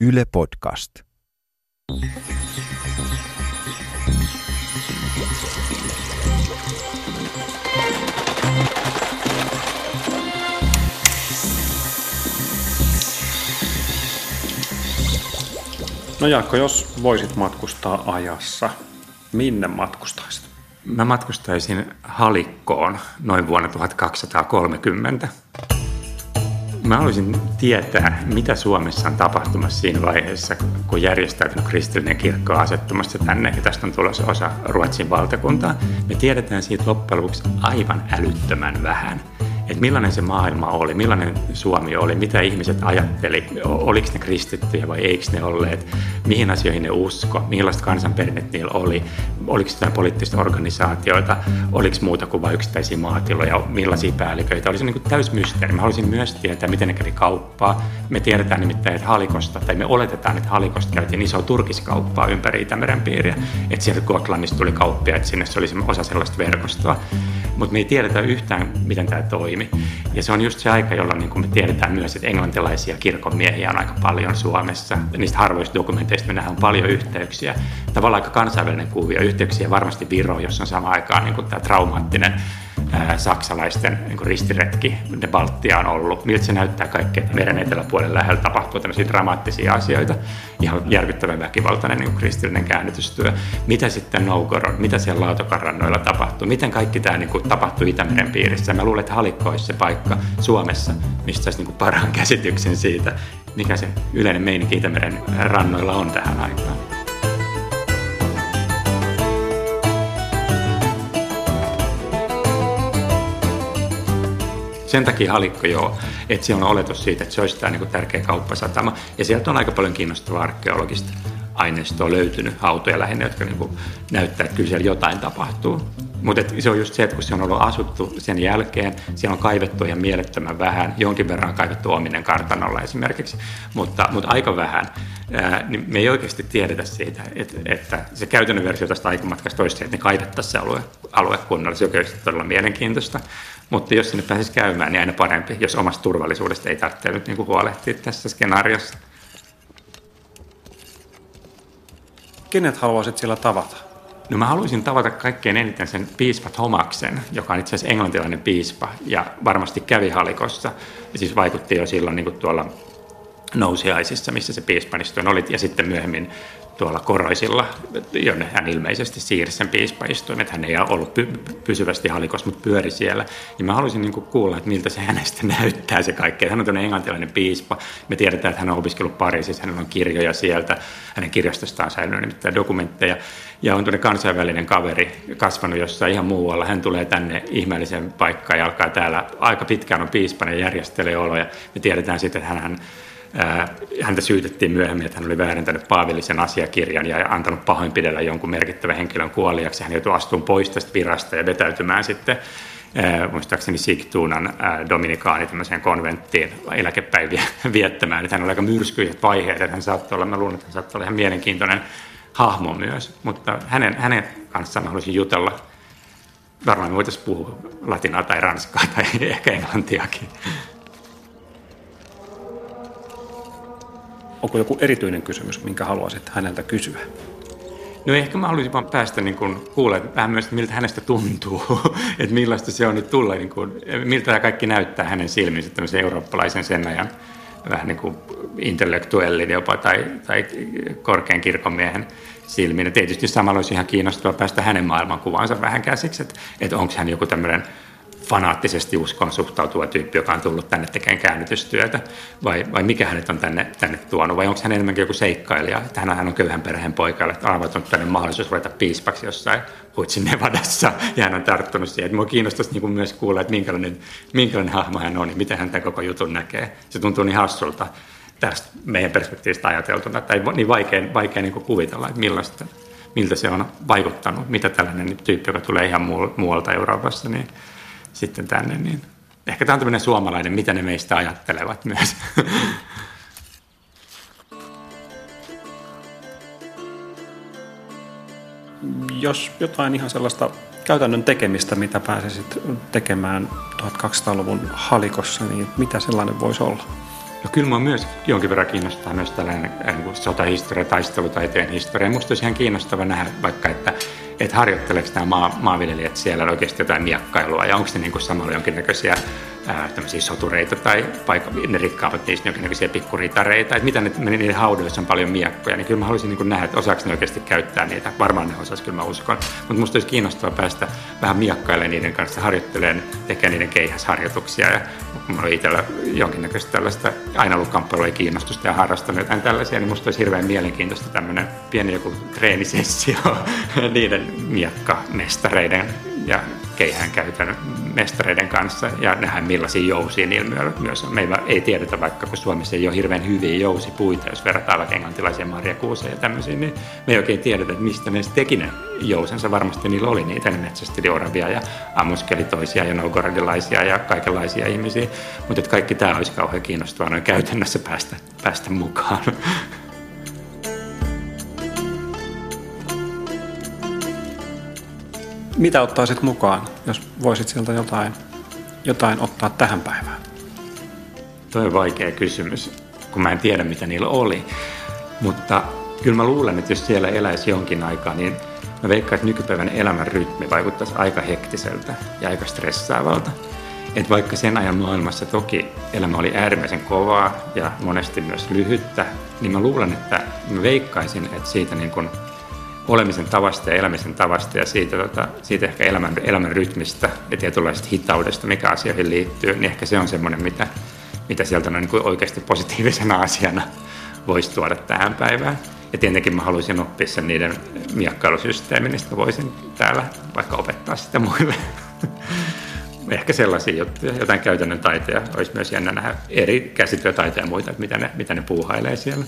Yle Podcast. No Jaakko, jos voisit matkustaa ajassa, minne matkustaisit? Mä matkustaisin Halikkoon noin vuonna 1230. Mä haluaisin tietää, mitä Suomessa on tapahtumassa siinä vaiheessa, kun järjestäytynyt kristillinen kirkko on asettumassa tänne ja tästä on tulossa osa Ruotsin valtakuntaa. Me tiedetään siitä loppujen lopuksi aivan älyttömän vähän että millainen se maailma oli, millainen Suomi oli, mitä ihmiset ajatteli, oliko ne kristittyjä vai eikö ne olleet, mihin asioihin ne usko, millaista kansanperinnet niillä oli, oliko jotain poliittista organisaatioita, oliko muuta kuin vain yksittäisiä maatiloja, millaisia päälliköitä, oli se niin täys mysteeri. Mä haluaisin myös tietää, miten ne kävi kauppaa. Me tiedetään nimittäin, että Halikosta, tai me oletetaan, että Halikosta käytiin iso turkiskauppaa ympäri Itämeren piiriä, että sieltä Gotlandista tuli kauppia, että sinne se oli osa sellaista verkostoa. Mutta me ei tiedetä yhtään, miten tämä toimi. Ja se on just se aika, jolloin niin me tiedetään myös, että englantilaisia kirkonmiehiä on aika paljon Suomessa. Ja niistä harvoista dokumenteista me nähdään paljon yhteyksiä. Tavallaan aika kansainvälinen kuvio, yhteyksiä varmasti Viro, jossa on sama aikaan niin tämä traumaattinen ää, saksalaisten niin ristiretki, ne Baltia on ollut. Miltä se näyttää kaikkea, että meren eteläpuolen lähellä tapahtuu tämmöisiä dramaattisia asioita. Ihan järkyttävän väkivaltainen niin kristillinen käännytystyö. Mitä sitten Novgorod, mitä siellä Laatokarrannoilla tapahtuu, miten kaikki tämä niin kuin, tapahtuu Itämeren piirissä. Mä luulen, että Halikko olisi se paikka Suomessa, mistä saisi niin kuin, parhaan käsityksen siitä, mikä se yleinen meininki Itämeren rannoilla on tähän aikaan. Sen takia halikko joo, että siellä on oletus siitä, että se olisi tämä niin tärkeä kauppasatama. Ja sieltä on aika paljon kiinnostavaa arkeologista aineistoa löytynyt, hautoja lähinnä, jotka niin kuin näyttää, että kyllä siellä jotain tapahtuu. Mutta se on just se, että kun se on ollut asuttu sen jälkeen, siellä on kaivettu ihan mielettömän vähän, jonkin verran kaivettu ominen kartanolla esimerkiksi, mutta, mutta aika vähän. Ää, niin me ei oikeasti tiedetä siitä, että, että se käytännön versio tästä aikamatkasta olisi se, että ne kaivettaisiin se alue, alue kunnolla. Se on todella mielenkiintoista. Mutta jos sinne pääsisi käymään, niin aina parempi, jos omasta turvallisuudesta ei tarvitse nyt niin huolehtia tässä skenaariossa. Kenet haluaisit siellä tavata? No mä haluaisin tavata kaikkein eniten sen piispa Thomaksen, joka on itse asiassa englantilainen piispa ja varmasti kävi Halikossa. Ja siis vaikutti jo silloin niin kuin tuolla nousiaisissa, missä se piispanisto oli, ja sitten myöhemmin tuolla Koroisilla, jonne hän ilmeisesti siirsi sen piispaistuimen. Hän ei ollut py- pysyvästi halikossa, mutta pyöri siellä. Ja mä haluaisin niin kuulla, että miltä se hänestä näyttää se kaikki. Hän on tämmöinen englantilainen piispa. Me tiedetään, että hän on opiskellut Pariisissa, hänellä on kirjoja sieltä. Hänen kirjastostaan säilynyt nimittäin dokumentteja. Ja on tämmöinen kansainvälinen kaveri, kasvanut jossain ihan muualla. Hän tulee tänne ihmeellisen paikkaan ja alkaa täällä aika pitkään on piispana ja järjestelee oloja. Me tiedetään sitten, että hän Häntä syytettiin myöhemmin, että hän oli väärentänyt paavillisen asiakirjan ja antanut pahoinpidellä jonkun merkittävän henkilön kuoliaksi. Hän joutui astumaan pois tästä virasta ja vetäytymään sitten muistaakseni Sigtuunan dominikaani tämmöiseen konventtiin eläkepäiviä viettämään. Että hän oli aika myrskyiset vaiheet, että hän saattoi olla, mä luulen, että hän saattoi olla ihan mielenkiintoinen hahmo myös, mutta hänen, hänen kanssaan mä haluaisin jutella. Varmaan me voitaisiin puhua latinaa tai ranskaa tai ehkä englantiakin. Onko joku erityinen kysymys, minkä haluaisit häneltä kysyä? No ehkä mä haluaisin vaan päästä niin kuin, kuulemaan vähän myös, miltä hänestä tuntuu, että millaista se on nyt tulla, niin kuin, miltä tämä kaikki näyttää hänen silminsä, tämmöisen eurooppalaisen sen ajan vähän niin kuin intellektuellin jopa tai, tai korkean kirkonmiehen silmiin. Ja tietysti samalla olisi ihan kiinnostavaa päästä hänen maailmankuvaansa vähän käsiksi, että, että onko hän joku tämmöinen fanaattisesti uskoon suhtautuva tyyppi, joka on tullut tänne tekemään käännytystyötä, vai, vai mikä hänet on tänne, tänne tuonut, vai onko hän enemmänkin joku seikkailija, että hän on, hän on köyhän perheen poika, että on tänne mahdollisuus ruveta piispaksi jossain Huitsin Nevadassa, ja hän on tarttunut siihen. Minua kiinnostaisi niin myös kuulla, että minkälainen, minkälainen hahmo hän on, ja miten hän tämän koko jutun näkee. Se tuntuu niin hassulta tästä meidän perspektiivistä ajateltuna, tai niin vaikea, vaikea niin kuvitella, että millaista, miltä se on vaikuttanut, mitä tällainen tyyppi, joka tulee ihan muualta Euroopassa, niin sitten tänne, niin ehkä tämä on tämmöinen suomalainen, mitä ne meistä ajattelevat myös. Jos jotain ihan sellaista käytännön tekemistä, mitä pääsisit tekemään 1200-luvun halikossa, niin mitä sellainen voisi olla? No kyllä mä myös jonkin verran kiinnostaa myös tällainen sotahistoria, taistelutaiteen historia. Musta olisi ihan kiinnostava nähdä vaikka, että että harjoitteleeko nämä maa, maanviljelijät siellä oikeasti jotain miakkailua ja onko ne niin samalla jonkinnäköisiä ää, sotureita tai paikka, ne rikkaavat niistä jonkinnäköisiä pikkuritareita, että mitä ne, niiden haudoissa on paljon miakkoja, niin kyllä mä haluaisin niin nähdä, että osaako ne oikeasti käyttää niitä. Varmaan ne osaisi, kyllä mä uskon. Mutta musta olisi kiinnostavaa päästä vähän miakkailemaan niiden kanssa, harjoittelemaan, tekemään niiden keihäsharjoituksia ja mä olen itsellä jonkinnäköistä tällaista aina ollut kamppailua kiinnostusta ja harrastanut jotain tällaisia, niin musta olisi hirveän mielenkiintoista tämmöinen pieni joku treenisessio niiden miakkamestareiden ja keihään käytön mestareiden kanssa ja nähdään millaisia jousia niillä myös on. Me ei tiedetä vaikka, kun Suomessa ei ole hirveän hyviä jousipuita, jos verrataan vaikka englantilaisia marjakuusia ja tämmöisiä, niin me ei oikein tiedetä, että mistä ne teki ne jousensa. Varmasti niillä oli niitä, ne metsästeli oravia ja ammuskeli toisia ja novgorodilaisia ja kaikenlaisia ihmisiä, mutta että kaikki tämä olisi kauhean kiinnostavaa noin käytännössä päästä, päästä mukaan. Mitä ottaisit mukaan, jos voisit sieltä jotain, jotain ottaa tähän päivään? Tuo on vaikea kysymys, kun mä en tiedä, mitä niillä oli. Mutta kyllä mä luulen, että jos siellä eläisi jonkin aikaa, niin mä veikkaan, että nykypäivän elämän rytmi vaikuttaisi aika hektiseltä ja aika stressaavalta. Et vaikka sen ajan maailmassa toki elämä oli äärimmäisen kovaa ja monesti myös lyhyttä, niin mä luulen, että mä veikkaisin, että siitä niin kun olemisen tavasta ja elämisen tavasta ja siitä, tota, siitä ehkä elämän, elämän rytmistä ja tietynlaisesta hitaudesta, mikä asioihin liittyy, niin ehkä se on semmoinen, mitä, mitä sieltä noin niin oikeasti positiivisena asiana voisi tuoda tähän päivään. Ja tietenkin mä haluaisin oppia sen niiden miakkailusysteemin, niin voisin täällä vaikka opettaa sitä muille. Ehkä sellaisia juttuja, jotain käytännön taiteja. Olisi myös jännä nähdä eri käsityötaiteja ja muita, mitä ne, mitä ne puuhailee siellä.